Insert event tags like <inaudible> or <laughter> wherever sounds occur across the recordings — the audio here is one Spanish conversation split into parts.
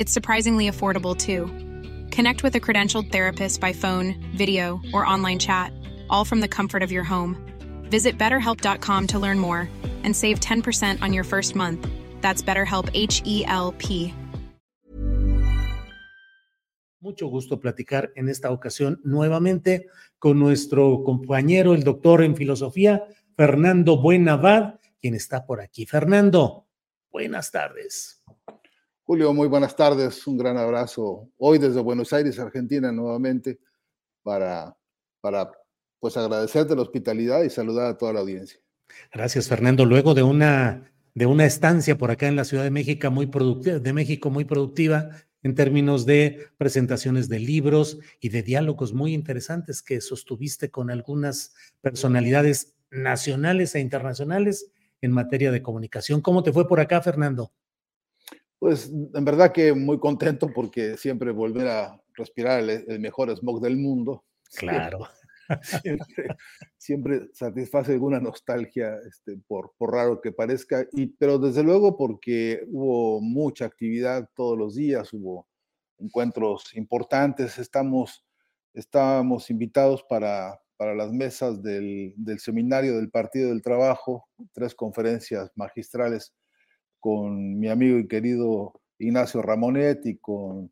It's surprisingly affordable too. Connect with a credentialed therapist by phone, video, or online chat, all from the comfort of your home. Visit betterhelp.com to learn more and save 10% on your first month. That's BetterHelp H E L P. Mucho gusto platicar en esta ocasión nuevamente con nuestro compañero, el doctor en filosofía, Fernando Buenavad, quien está por aquí. Fernando, buenas tardes. Julio, muy buenas tardes, un gran abrazo hoy desde Buenos Aires, Argentina, nuevamente, para, para pues agradecerte la hospitalidad y saludar a toda la audiencia. Gracias, Fernando. Luego de una, de una estancia por acá en la Ciudad de México muy productiva, de México muy productiva en términos de presentaciones de libros y de diálogos muy interesantes que sostuviste con algunas personalidades nacionales e internacionales en materia de comunicación. ¿Cómo te fue por acá, Fernando? Pues en verdad que muy contento porque siempre volver a respirar el, mejor smog del mundo. Claro. <laughs> Siempre, satisface alguna nostalgia, este, por, por, raro que parezca, y, pero desde luego porque hubo mucha actividad todos los días, hubo encuentros importantes, estamos, estábamos invitados para, para las mesas del, del seminario del Partido del Trabajo, tres conferencias magistrales con mi amigo y querido Ignacio Ramonet y con,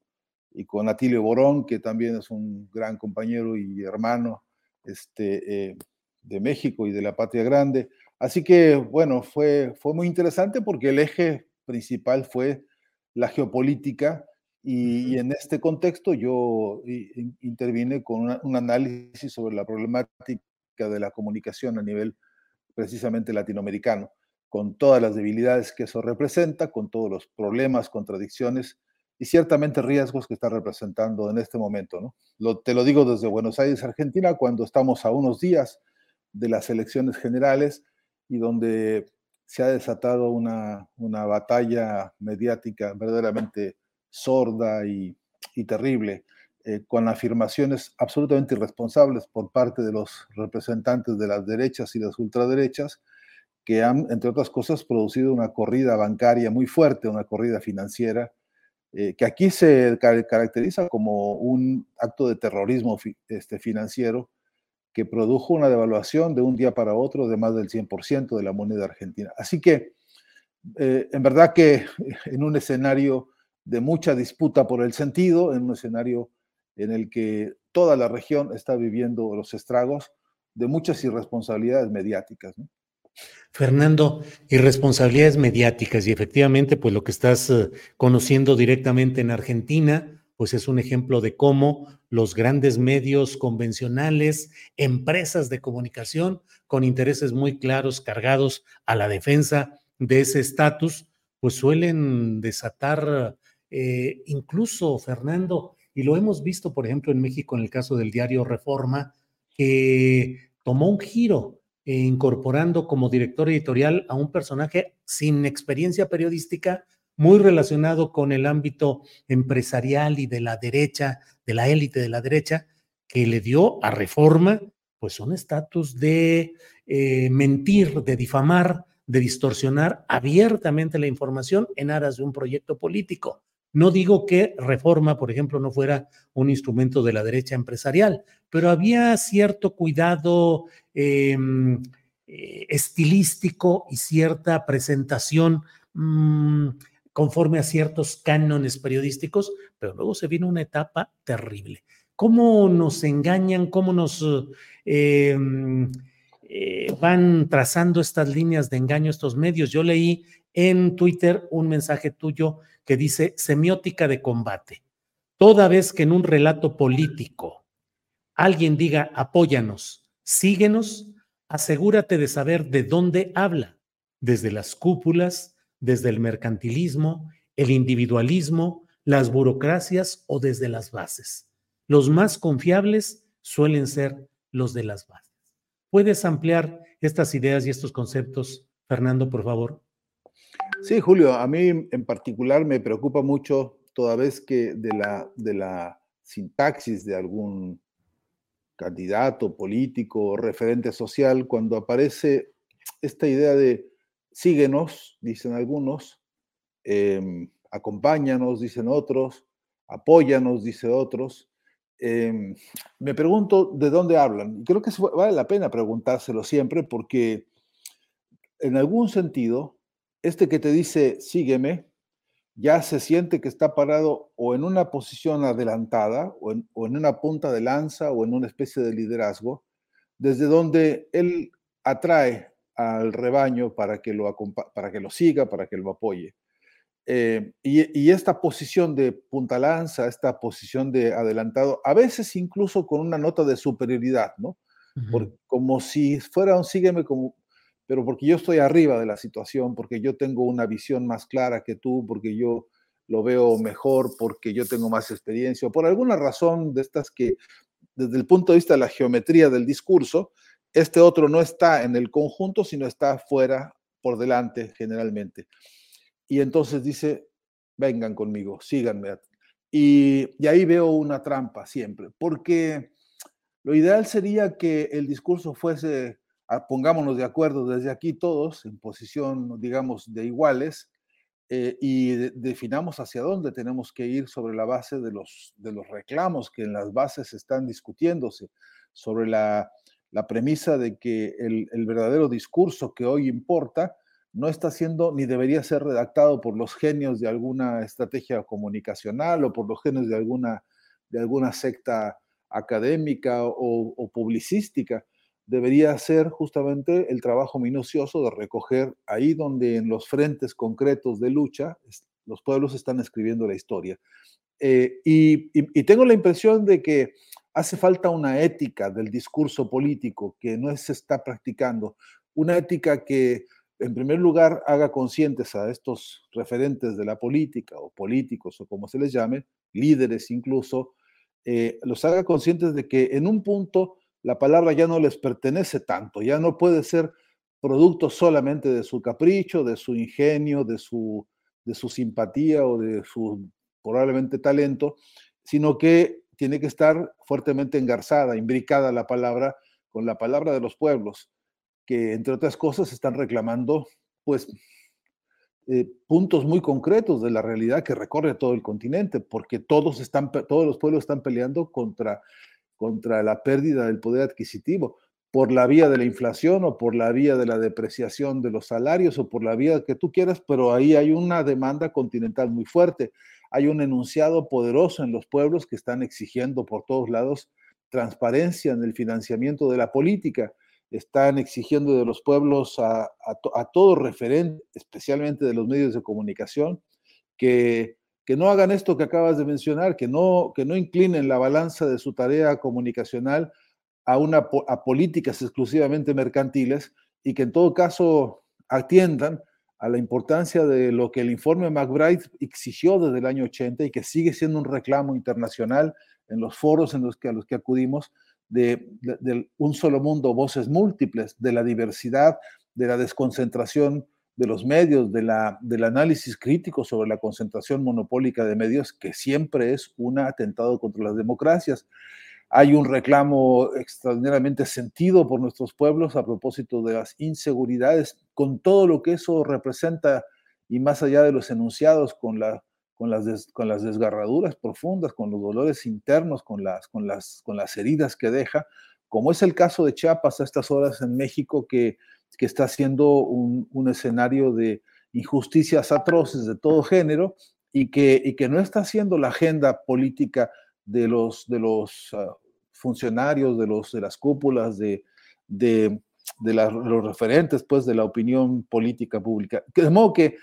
y con Atilio Borón, que también es un gran compañero y hermano este, eh, de México y de la Patria Grande. Así que, bueno, fue, fue muy interesante porque el eje principal fue la geopolítica y, en este contexto yo intervine con un análisis sobre la problemática de la comunicación a nivel precisamente latinoamericano con todas las debilidades que eso representa, con todos los problemas, contradicciones y ciertamente riesgos que está representando en este momento. ¿no? Lo, te lo digo desde Buenos Aires, Argentina, cuando estamos a unos días de las elecciones generales y donde se ha desatado una, una batalla mediática verdaderamente sorda y, y terrible, eh, con afirmaciones absolutamente irresponsables por parte de los representantes de las derechas y las ultraderechas, que han, entre otras cosas, producido una corrida bancaria muy fuerte, una corrida financiera, eh, que aquí se caracteriza como un acto de terrorismo este, financiero que produjo una devaluación de un día para otro de más del 100% de la moneda argentina. Así que, eh, en verdad que en un escenario de mucha disputa por el sentido, en un escenario en el que toda la región está viviendo los estragos de muchas irresponsabilidades mediáticas. Fernando, irresponsabilidades mediáticas y efectivamente, pues lo que estás eh, conociendo directamente en Argentina, pues es un ejemplo de cómo los grandes medios convencionales, empresas de comunicación con intereses muy claros, cargados a la defensa de ese estatus, pues suelen desatar eh, incluso, Fernando, y lo hemos visto, por ejemplo, en México en el caso del diario Reforma, que tomó un giro incorporando como director editorial a un personaje sin experiencia periodística, muy relacionado con el ámbito empresarial y de la derecha, de la élite de la derecha, que le dio a Reforma pues un estatus de eh, mentir, de difamar, de distorsionar abiertamente la información en aras de un proyecto político. No digo que reforma, por ejemplo, no fuera un instrumento de la derecha empresarial, pero había cierto cuidado em, eh, estilístico y cierta presentación mm, conforme a ciertos cánones periodísticos, pero luego se vino una etapa terrible. cómo nos engañan, cómo nos em, eh, van trazando estas líneas de engaño estos medios. Yo leí en Twitter un mensaje tuyo que dice semiótica de combate. Toda vez que en un relato político alguien diga apóyanos, síguenos, asegúrate de saber de dónde habla, desde las cúpulas, desde el mercantilismo, el individualismo, las burocracias o desde las bases. Los más confiables suelen ser los de las bases. ¿Puedes ampliar estas ideas y estos conceptos, Fernando, por favor? Sí, Julio, a mí en particular me preocupa mucho toda vez que de la, de la sintaxis de algún candidato político o referente social, cuando aparece esta idea de síguenos, dicen algunos, em, acompáñanos, dicen otros, apóyanos, dicen otros. Em, me pregunto de dónde hablan. Creo que vale la pena preguntárselo siempre porque en algún sentido, este que te dice sígueme, ya se siente que está parado o en una posición adelantada o en, una punta de lanza o en una especie de liderazgo, desde donde él atrae al rebaño para que lo, para que lo siga, para que lo apoye. Eh, y, esta posición de punta lanza, esta posición de adelantado, a veces incluso con una nota de superioridad, ¿no? como si fuera un sígueme como, pero porque yo estoy arriba de la situación, porque yo tengo una visión más clara que tú, porque yo lo veo mejor, porque yo tengo más experiencia, por alguna razón de estas que, desde el punto de vista de la geometría del discurso, este otro no está en el conjunto, sino está fuera, por delante, generalmente. Y entonces dice, vengan conmigo, síganme. Y, y ahí veo una trampa siempre, porque lo ideal sería que el discurso fuese pongámonos de acuerdo desde aquí todos en posición, digamos, de iguales eh, y definamos hacia dónde tenemos que ir sobre la base de los, de los reclamos que en las bases están discutiéndose, sobre la, la premisa de que el, el, verdadero discurso que hoy importa no está siendo ni debería ser redactado por los genios de alguna estrategia comunicacional o por los genios de alguna, de alguna secta académica o publicística, debería ser justamente el trabajo minucioso de recoger ahí donde en los frentes concretos de lucha los pueblos están escribiendo la historia. Eh, y, tengo la impresión de que hace falta una ética del discurso político que no se está practicando, una ética que en primer lugar haga conscientes a estos referentes de la política o políticos o como se les llame, líderes incluso, eh, los haga conscientes de que en un punto la palabra ya no les pertenece tanto, ya no puede ser producto solamente de su capricho, de su ingenio, de su, de su simpatía o de su probablemente talento, sino que tiene que estar fuertemente engarzada, imbricada la palabra con la palabra de los pueblos, que entre otras cosas están reclamando pues eh, puntos muy concretos de la realidad que recorre todo el continente, porque todos, están, todos los pueblos están peleando contra contra la pérdida del poder adquisitivo por la vía de la inflación o por la vía de la depreciación de los salarios o por la vía que tú quieras, pero ahí hay una demanda continental muy fuerte. Hay un enunciado poderoso en los pueblos que están exigiendo por todos lados transparencia en el financiamiento de la política. Están exigiendo de los pueblos a, a todo referente, especialmente de los medios de comunicación, que que no hagan esto que acabas de mencionar, que no, que no inclinen la balanza de su tarea comunicacional a, una, a políticas exclusivamente mercantiles y que en todo caso atiendan a la importancia de lo que el informe McBride exigió desde el año 80 y que sigue siendo un reclamo internacional en los foros en los que, a los que acudimos de, de un solo mundo, voces múltiples, de la diversidad, de la desconcentración de los medios, de la, del análisis crítico sobre la concentración monopólica de medios, que siempre es un atentado contra las democracias. Hay un reclamo extraordinariamente sentido por nuestros pueblos a propósito de las inseguridades, con todo lo que eso representa y más allá de los enunciados, con, la, con, las, con las desgarraduras profundas, con los dolores internos, con las, con, las, con las heridas que deja, como es el caso de Chiapas a estas horas en México, que que está siendo un, escenario de injusticias atroces de todo género y que, y que no está siendo la agenda política de los, de los ah, funcionarios, de, los, de las cúpulas, de, de, los referentes pues, de la opinión política pública. De modo que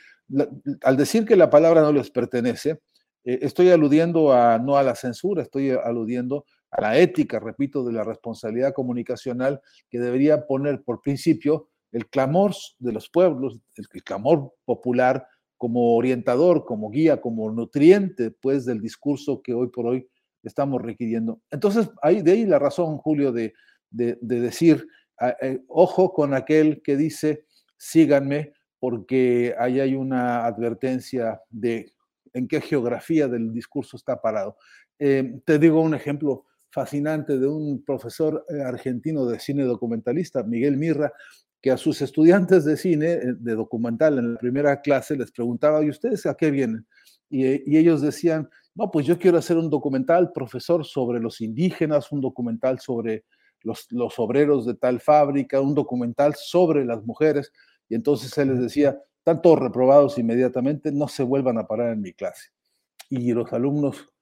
al decir que la palabra no les pertenece, eh, estoy aludiendo a, no a la censura, estoy aludiendo a la ética, repito, de la responsabilidad comunicacional que debería poner por principio el clamor de los pueblos, el, clamor popular como orientador, como guía, como nutriente, pues, del discurso que hoy por hoy estamos requiriendo. Entonces, ahí, de ahí la razón, Julio, de, decir, ah, eh, ojo con aquel que dice, síganme, porque ahí hay una advertencia de en qué geografía del discurso está parado. Eh, te digo un ejemplo fascinante de un profesor eh, argentino de cine documentalista, Miguel Mirra, que a sus estudiantes de cine, eh, de documental, en la primera clase les preguntaba, ¿y ustedes a qué vienen? Y, ellos decían, no, pues yo quiero hacer un documental, profesor, sobre los indígenas, un documental sobre los, los obreros de tal fábrica, un documental sobre las mujeres. Y entonces él les decía, están todos reprobados inmediatamente, no se vuelvan a parar en mi clase. Y los alumnos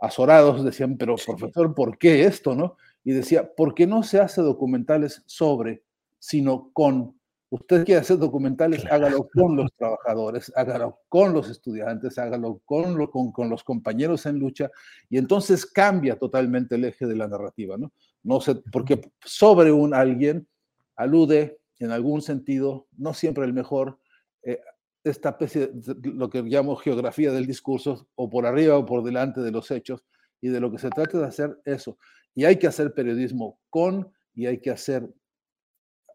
azorados decían, pero profesor, ¿por qué esto? no? Y decía, ¿por qué no se hace documentales sobre, sino con? Usted quiere hacer documentales, hágalo con los <laughs> trabajadores, hágalo con los estudiantes, hágalo con, con, con, los compañeros en lucha, y entonces cambia totalmente el eje de la narrativa, ¿no? No sé, porque sobre un alguien alude en algún sentido, no siempre el mejor, eh, esta especie de lo que llamo geografía del discurso, o por arriba o por delante de los hechos, y de lo que se trata de hacer eso. Y hay que hacer periodismo con, y hay que hacer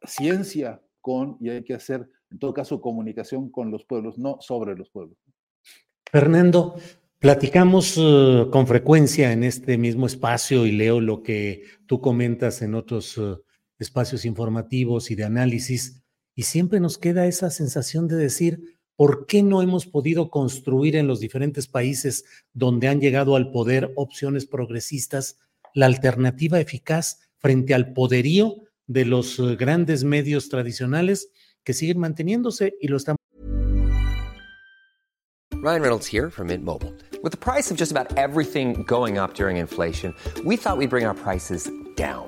ciencia con, y hay que hacer, en todo caso, comunicación con los pueblos, no sobre los pueblos. Fernando, platicamos eh, con frecuencia en este mismo espacio y leo lo que tú comentas en otros eh, espacios informativos y de análisis, y siempre nos queda esa sensación de decir, ¿por qué no hemos podido construir en los diferentes países donde han llegado al poder opciones progresistas la alternativa eficaz frente al poderío de los eh, grandes medios tradicionales que siguen manteniéndose y lo están Ryan Reynolds here from Mint Mobile. With the price of just about everything going up during inflation, we thought we'd bring our prices down.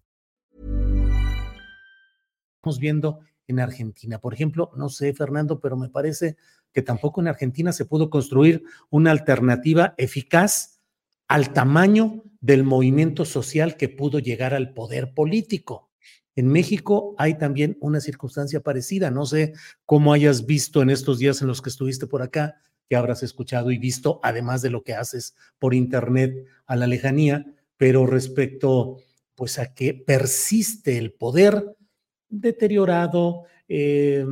Estamos viendo en Argentina. Por ejemplo, no sé, Fernando, pero me parece que tampoco en Argentina se pudo construir una alternativa eficaz al tamaño del movimiento social que pudo llegar al poder político. En México hay también una circunstancia parecida. No sé cómo hayas visto en estos días en los que estuviste por acá, que habrás escuchado y visto, además de lo que haces por internet a la lejanía, pero respecto pues a que persiste el poder deteriorado, eh,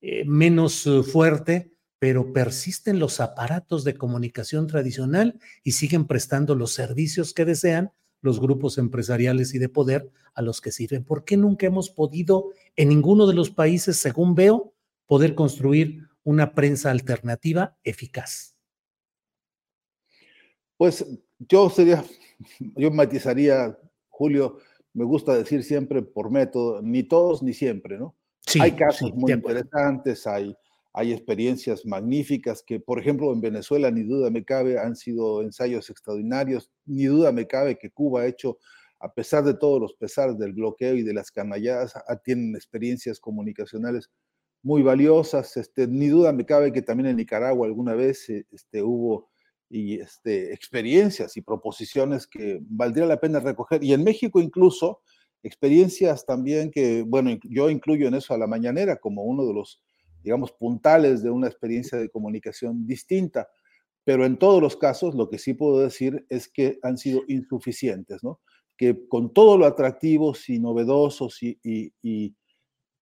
eh, menos eh, fuerte, pero persisten los aparatos de comunicación tradicional y siguen prestando los servicios que desean los grupos empresariales y de poder a los que sirven. ¿Por qué nunca hemos podido en ninguno de los países, según veo, poder construir una prensa alternativa eficaz? Pues yo sería, yo matizaría, Julio, me gusta decir siempre por método, ni todos ni siempre, ¿no? hay casos muy interesantes, hay, hay experiencias magníficas que, por ejemplo, en Venezuela, ni duda me cabe, han sido ensayos extraordinarios, ni duda me cabe que Cuba ha hecho, a pesar de todos los pesares del bloqueo y de las canalladas, tienen experiencias comunicacionales muy valiosas, este, ni duda me cabe que también en Nicaragua alguna vez este, hubo y este, experiencias y proposiciones que valdría la pena recoger. Y en México incluso experiencias también que, bueno, yo incluyo en eso a la mañanera como uno de los, digamos, puntales de una experiencia de comunicación distinta, pero en todos los casos lo que sí puedo decir es que han sido insuficientes, ¿no? Que con todo lo atractivos y novedosos y, y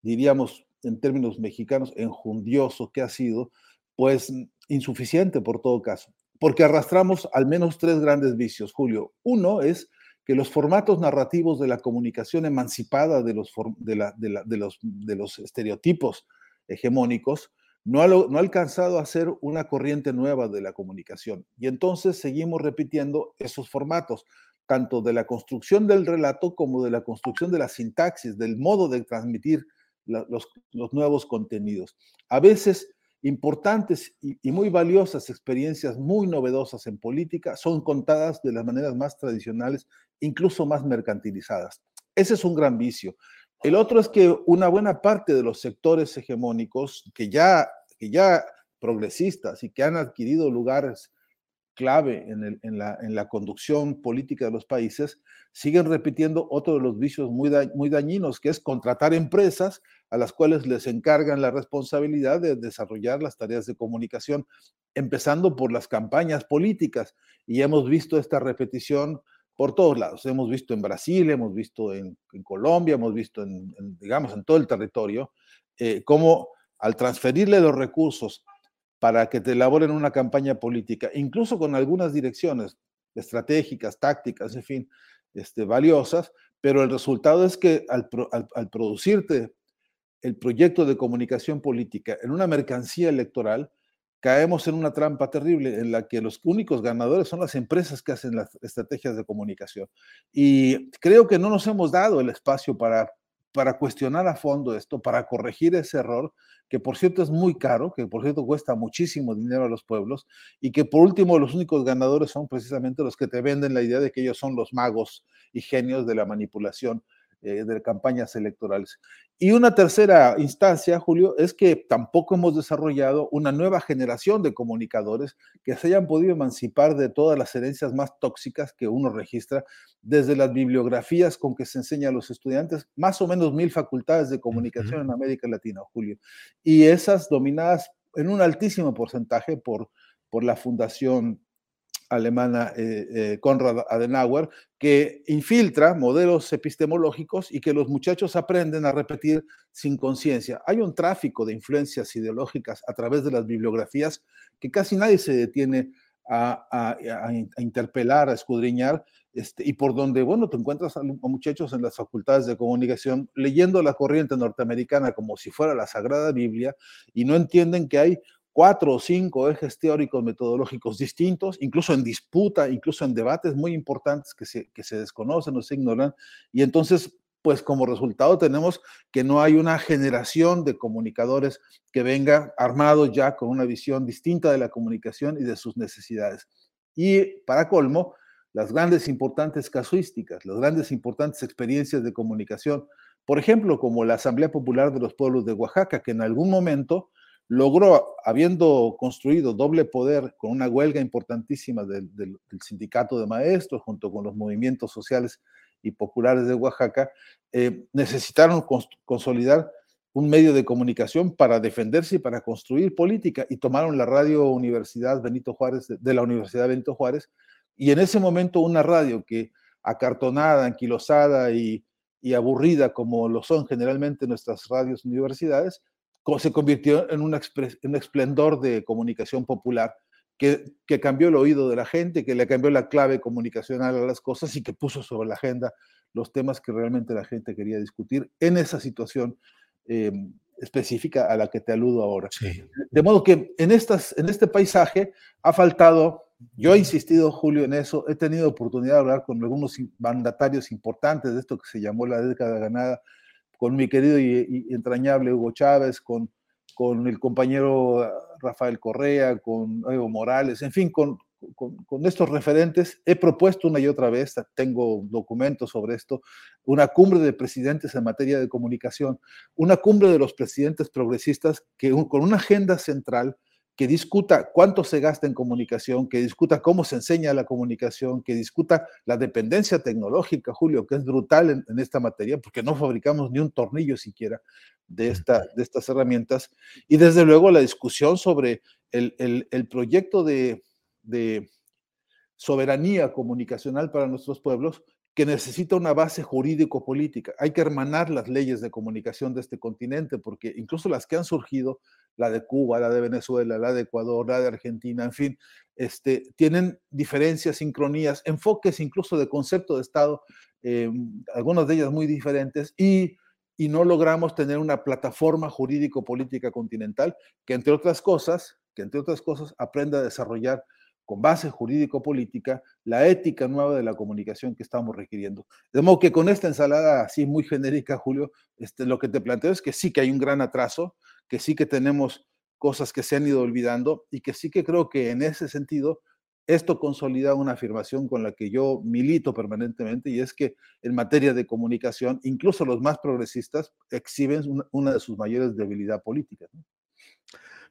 diríamos en términos mexicanos, enjundioso que ha sido, pues insuficiente por todo caso, porque arrastramos al menos tres grandes vicios, Julio. Uno es que los formatos narrativos de la comunicación emancipada de los, de, los, estereotipos hegemónicos no ha, no ha alcanzado a ser una corriente nueva de la comunicación. Y entonces seguimos repitiendo esos formatos, tanto de la construcción del relato como de la construcción de la sintaxis, del modo de transmitir los, los nuevos contenidos. A veces importantes y, muy valiosas experiencias muy novedosas en política son contadas de las maneras más tradicionales, incluso más mercantilizadas. Ese es un gran vicio. El otro es que una buena parte de los sectores hegemónicos que ya, que ya progresistas y que han adquirido lugares clave en, la, conducción política de los países, siguen repitiendo otro de los vicios muy, muy dañinos, que es contratar empresas a las cuales les encargan la responsabilidad de desarrollar las tareas de comunicación, empezando por las campañas políticas. Y hemos visto esta repetición por todos lados. Hemos visto en Brasil, hemos visto en, Colombia, hemos visto en, digamos, en todo el territorio, eh, cómo al transferirle los recursos para que te elaboren una campaña política, incluso con algunas direcciones estratégicas, tácticas, en fin, este, valiosas, pero el resultado es que al, producirte el proyecto de comunicación política en una mercancía electoral, caemos en una trampa terrible en la que los únicos ganadores son las empresas que hacen las estrategias de comunicación. Y creo que no nos hemos dado el espacio para para cuestionar a fondo esto, para corregir ese error, que por cierto es muy caro, que por cierto cuesta muchísimo dinero a los pueblos, y que por último los únicos ganadores son precisamente los que te venden la idea de que ellos son los magos y genios de la manipulación eh, de campañas electorales. Y una tercera instancia, Julio, es que tampoco hemos desarrollado una nueva generación de comunicadores que se hayan podido emancipar de todas las herencias más tóxicas que uno registra, desde las bibliografías con que se enseña a los estudiantes, más o menos mil facultades de comunicación en América Latina, Julio, y esas dominadas en un altísimo porcentaje por, por la Fundación alemana eh, eh, Konrad Adenauer, que infiltra modelos epistemológicos y que los muchachos aprenden a repetir sin conciencia. Hay un tráfico de influencias ideológicas a través de las bibliografías que casi nadie se detiene a, interpelar, a escudriñar, este, y por donde, bueno, te encuentras a, muchachos en las facultades de comunicación leyendo la corriente norteamericana como si fuera la Sagrada Biblia y no entienden que hay cuatro o cinco ejes teóricos metodológicos distintos, incluso en disputa, incluso en debates muy importantes que se, que se desconocen o se ignoran. Y entonces, pues como resultado tenemos que no hay una generación de comunicadores que venga armado ya con una visión distinta de la comunicación y de sus necesidades. Y para colmo, las grandes importantes casuísticas, las grandes importantes experiencias de comunicación, por ejemplo, como la Asamblea Popular de los Pueblos de Oaxaca, que en algún momento logró, habiendo construido doble poder con una huelga importantísima del, sindicato de maestros junto con los movimientos sociales y populares de Oaxaca, eh, necesitaron consolidar un medio de comunicación para defenderse y para construir política y tomaron la radio Universidad Benito Juárez de, la Universidad Benito Juárez y en ese momento una radio que acartonada, anquilosada y, y aburrida como lo son generalmente nuestras radios universidades, se convirtió en un, esplendor de comunicación popular que, que, cambió el oído de la gente, que le cambió la clave comunicacional a las cosas y que puso sobre la agenda los temas que realmente la gente quería discutir en esa situación eh, específica a la que te aludo ahora. De modo que en, estas, en este paisaje ha faltado, yo he insistido, Julio, en eso, he tenido oportunidad de hablar con algunos mandatarios importantes de esto que se llamó la década ganada con mi querido y, entrañable Hugo Chávez, con, con el compañero Rafael Correa, con Evo Morales, en fin, con, con, estos referentes, he propuesto una y otra vez, tengo documentos sobre esto, una cumbre de presidentes en materia de comunicación, una cumbre de los presidentes progresistas que con una agenda central que discuta cuánto se gasta en comunicación, que discuta cómo se enseña la comunicación, que discuta la dependencia tecnológica, Julio, que es brutal en, esta materia, porque no fabricamos ni un tornillo siquiera de, esta, de estas herramientas. Y desde luego la discusión sobre el, el, proyecto de, de soberanía comunicacional para nuestros pueblos, que necesita una base jurídico-política. Hay que hermanar las leyes de comunicación de este continente, porque incluso las que han surgido, la de Cuba, la de Venezuela, la de Ecuador, la de Argentina, en fin, este, tienen diferencias, sincronías, enfoques incluso de concepto de Estado, eh, algunas de ellas muy diferentes, y, y no logramos tener una plataforma jurídico-política continental que, entre otras cosas, que entre otras cosas aprenda a desarrollar con base jurídico-política, la ética nueva de la comunicación que estamos requiriendo. De modo que con esta ensalada así muy genérica, Julio, este, lo que te planteo es que sí que hay un gran atraso, que sí que tenemos cosas que se han ido olvidando y que sí que creo que en ese sentido esto consolida una afirmación con la que yo milito permanentemente y es que en materia de comunicación, incluso los más progresistas exhiben una, de sus mayores debilidades políticas.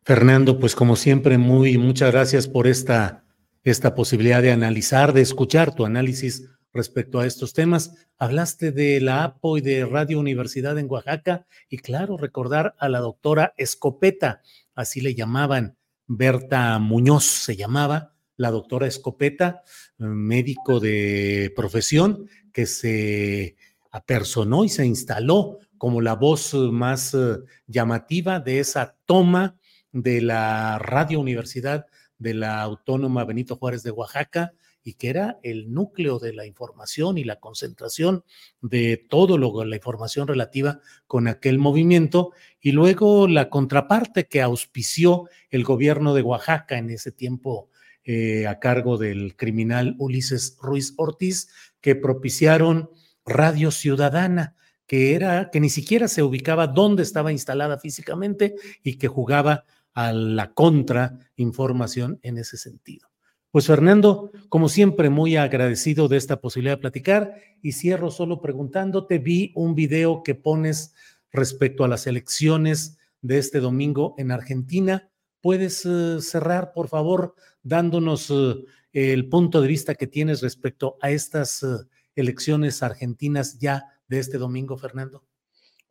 Fernando, pues como siempre, muy muchas gracias por esta esta posibilidad de analizar, de escuchar tu análisis respecto a estos temas. Hablaste de la APO y de Radio Universidad en Oaxaca y claro, recordar a la doctora Escopeta, así le llamaban, Berta Muñoz se llamaba, la doctora Escopeta, médico de profesión que se apersonó y se instaló como la voz más eh, llamativa de esa toma de la Radio Universidad de la Autónoma Benito Juárez de Oaxaca y que era el núcleo de la información y la concentración de todo lo, la información relativa con aquel movimiento y luego la contraparte que auspició el gobierno de Oaxaca en ese tiempo eh, a cargo del criminal Ulises Ruiz Ortiz que propiciaron Radio Ciudadana que era que ni siquiera se ubicaba dónde estaba instalada físicamente y que jugaba a la contrainformación en ese sentido. Pues Fernando, como siempre, muy agradecido de esta posibilidad de platicar y cierro solo preguntándote, vi un video que pones respecto a las elecciones de este domingo en Argentina. ¿Puedes eh, cerrar, por favor, dándonos eh, el punto de vista que tienes respecto a estas eh, elecciones argentinas ya de este domingo, Fernando?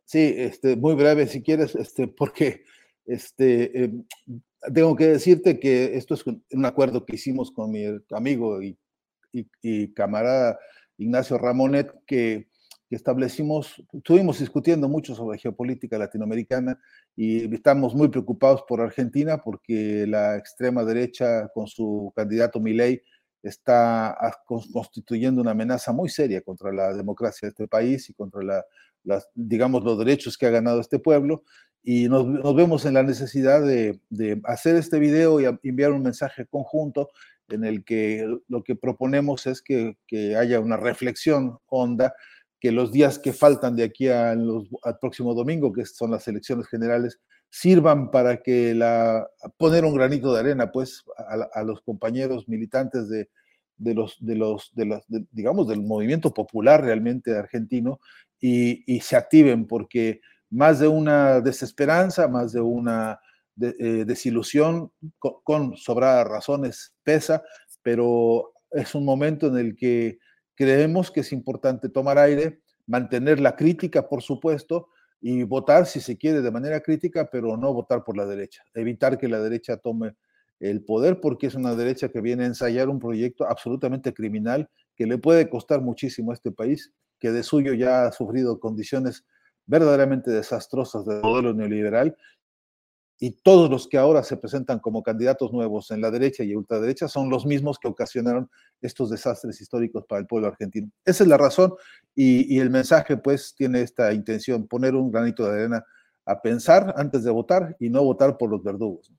Sí, este, muy breve, si quieres, este, porque este, em, tengo que decirte que esto es un acuerdo que hicimos con mi amigo y, camarada Ignacio Ramonet, que, establecimos, estuvimos discutiendo mucho sobre geopolítica latinoamericana y estamos muy preocupados por Argentina porque la extrema derecha con su candidato Milei está constituyendo una amenaza muy seria contra la democracia de este país y contra los derechos que ha ganado este pueblo y nos, vemos en la necesidad de, hacer este video y enviar un mensaje conjunto en el que lo que proponemos es que, haya una reflexión honda, que los días que faltan de aquí al próximo domingo, que son las elecciones generales, sirvan para que la, poner un granito de arena, pues, a, los compañeros militantes de, los, de los, de los digamos, del movimiento popular realmente argentino y, y se activen, porque más de una desesperanza, más de una eh, desilusión, con, sobradas razones pesa, pero es un momento en el que creemos que es importante tomar aire, mantener la crítica, por supuesto, y votar si se quiere de manera crítica, pero no votar por la derecha, evitar que la derecha tome el poder porque es una derecha que viene a ensayar un proyecto absolutamente criminal que le puede costar muchísimo a este país, que de suyo ya ha sufrido condiciones verdaderamente desastrosas del modelo neoliberal y todos los que ahora se presentan como candidatos nuevos en la derecha y ultraderecha son los mismos que ocasionaron estos desastres históricos para el pueblo argentino. Esa es la razón y, el mensaje pues tiene esta intención, poner un granito de arena a pensar antes de votar y no votar por los verdugos.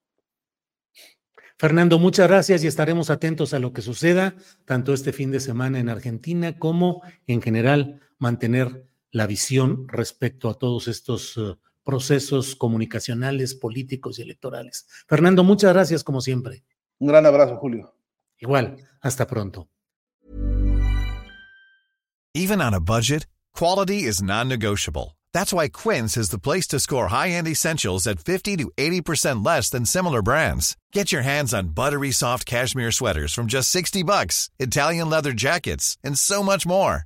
Fernando, muchas gracias y estaremos atentos a lo que suceda tanto este fin de semana en Argentina como en general mantener la visión respecto a todos estos eh, procesos comunicacionales, políticos y electorales. Fernando, muchas gracias como siempre. Un gran abrazo, Julio. Igual, hasta pronto. Even on a budget, quality is non-negotiable. That's why Quince is the place to score high-end essentials at 50 to 80% less than similar brands. Get your hands on buttery soft cashmere sweaters from just 60 bucks, Italian leather jackets, and so much more.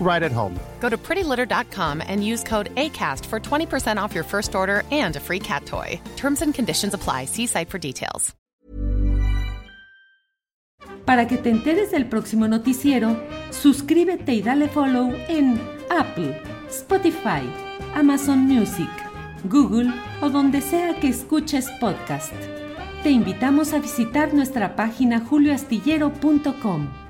right at home. Go to prettylitter.com and use code ACAST for 20% off your first order and a free cat toy. Terms and conditions apply. See site for details. Para que te enteres del próximo noticiero, suscríbete y dale follow en Apple, Spotify, Amazon Music, Google o donde sea que escuches podcast. Te invitamos a visitar nuestra página julioastillero.com.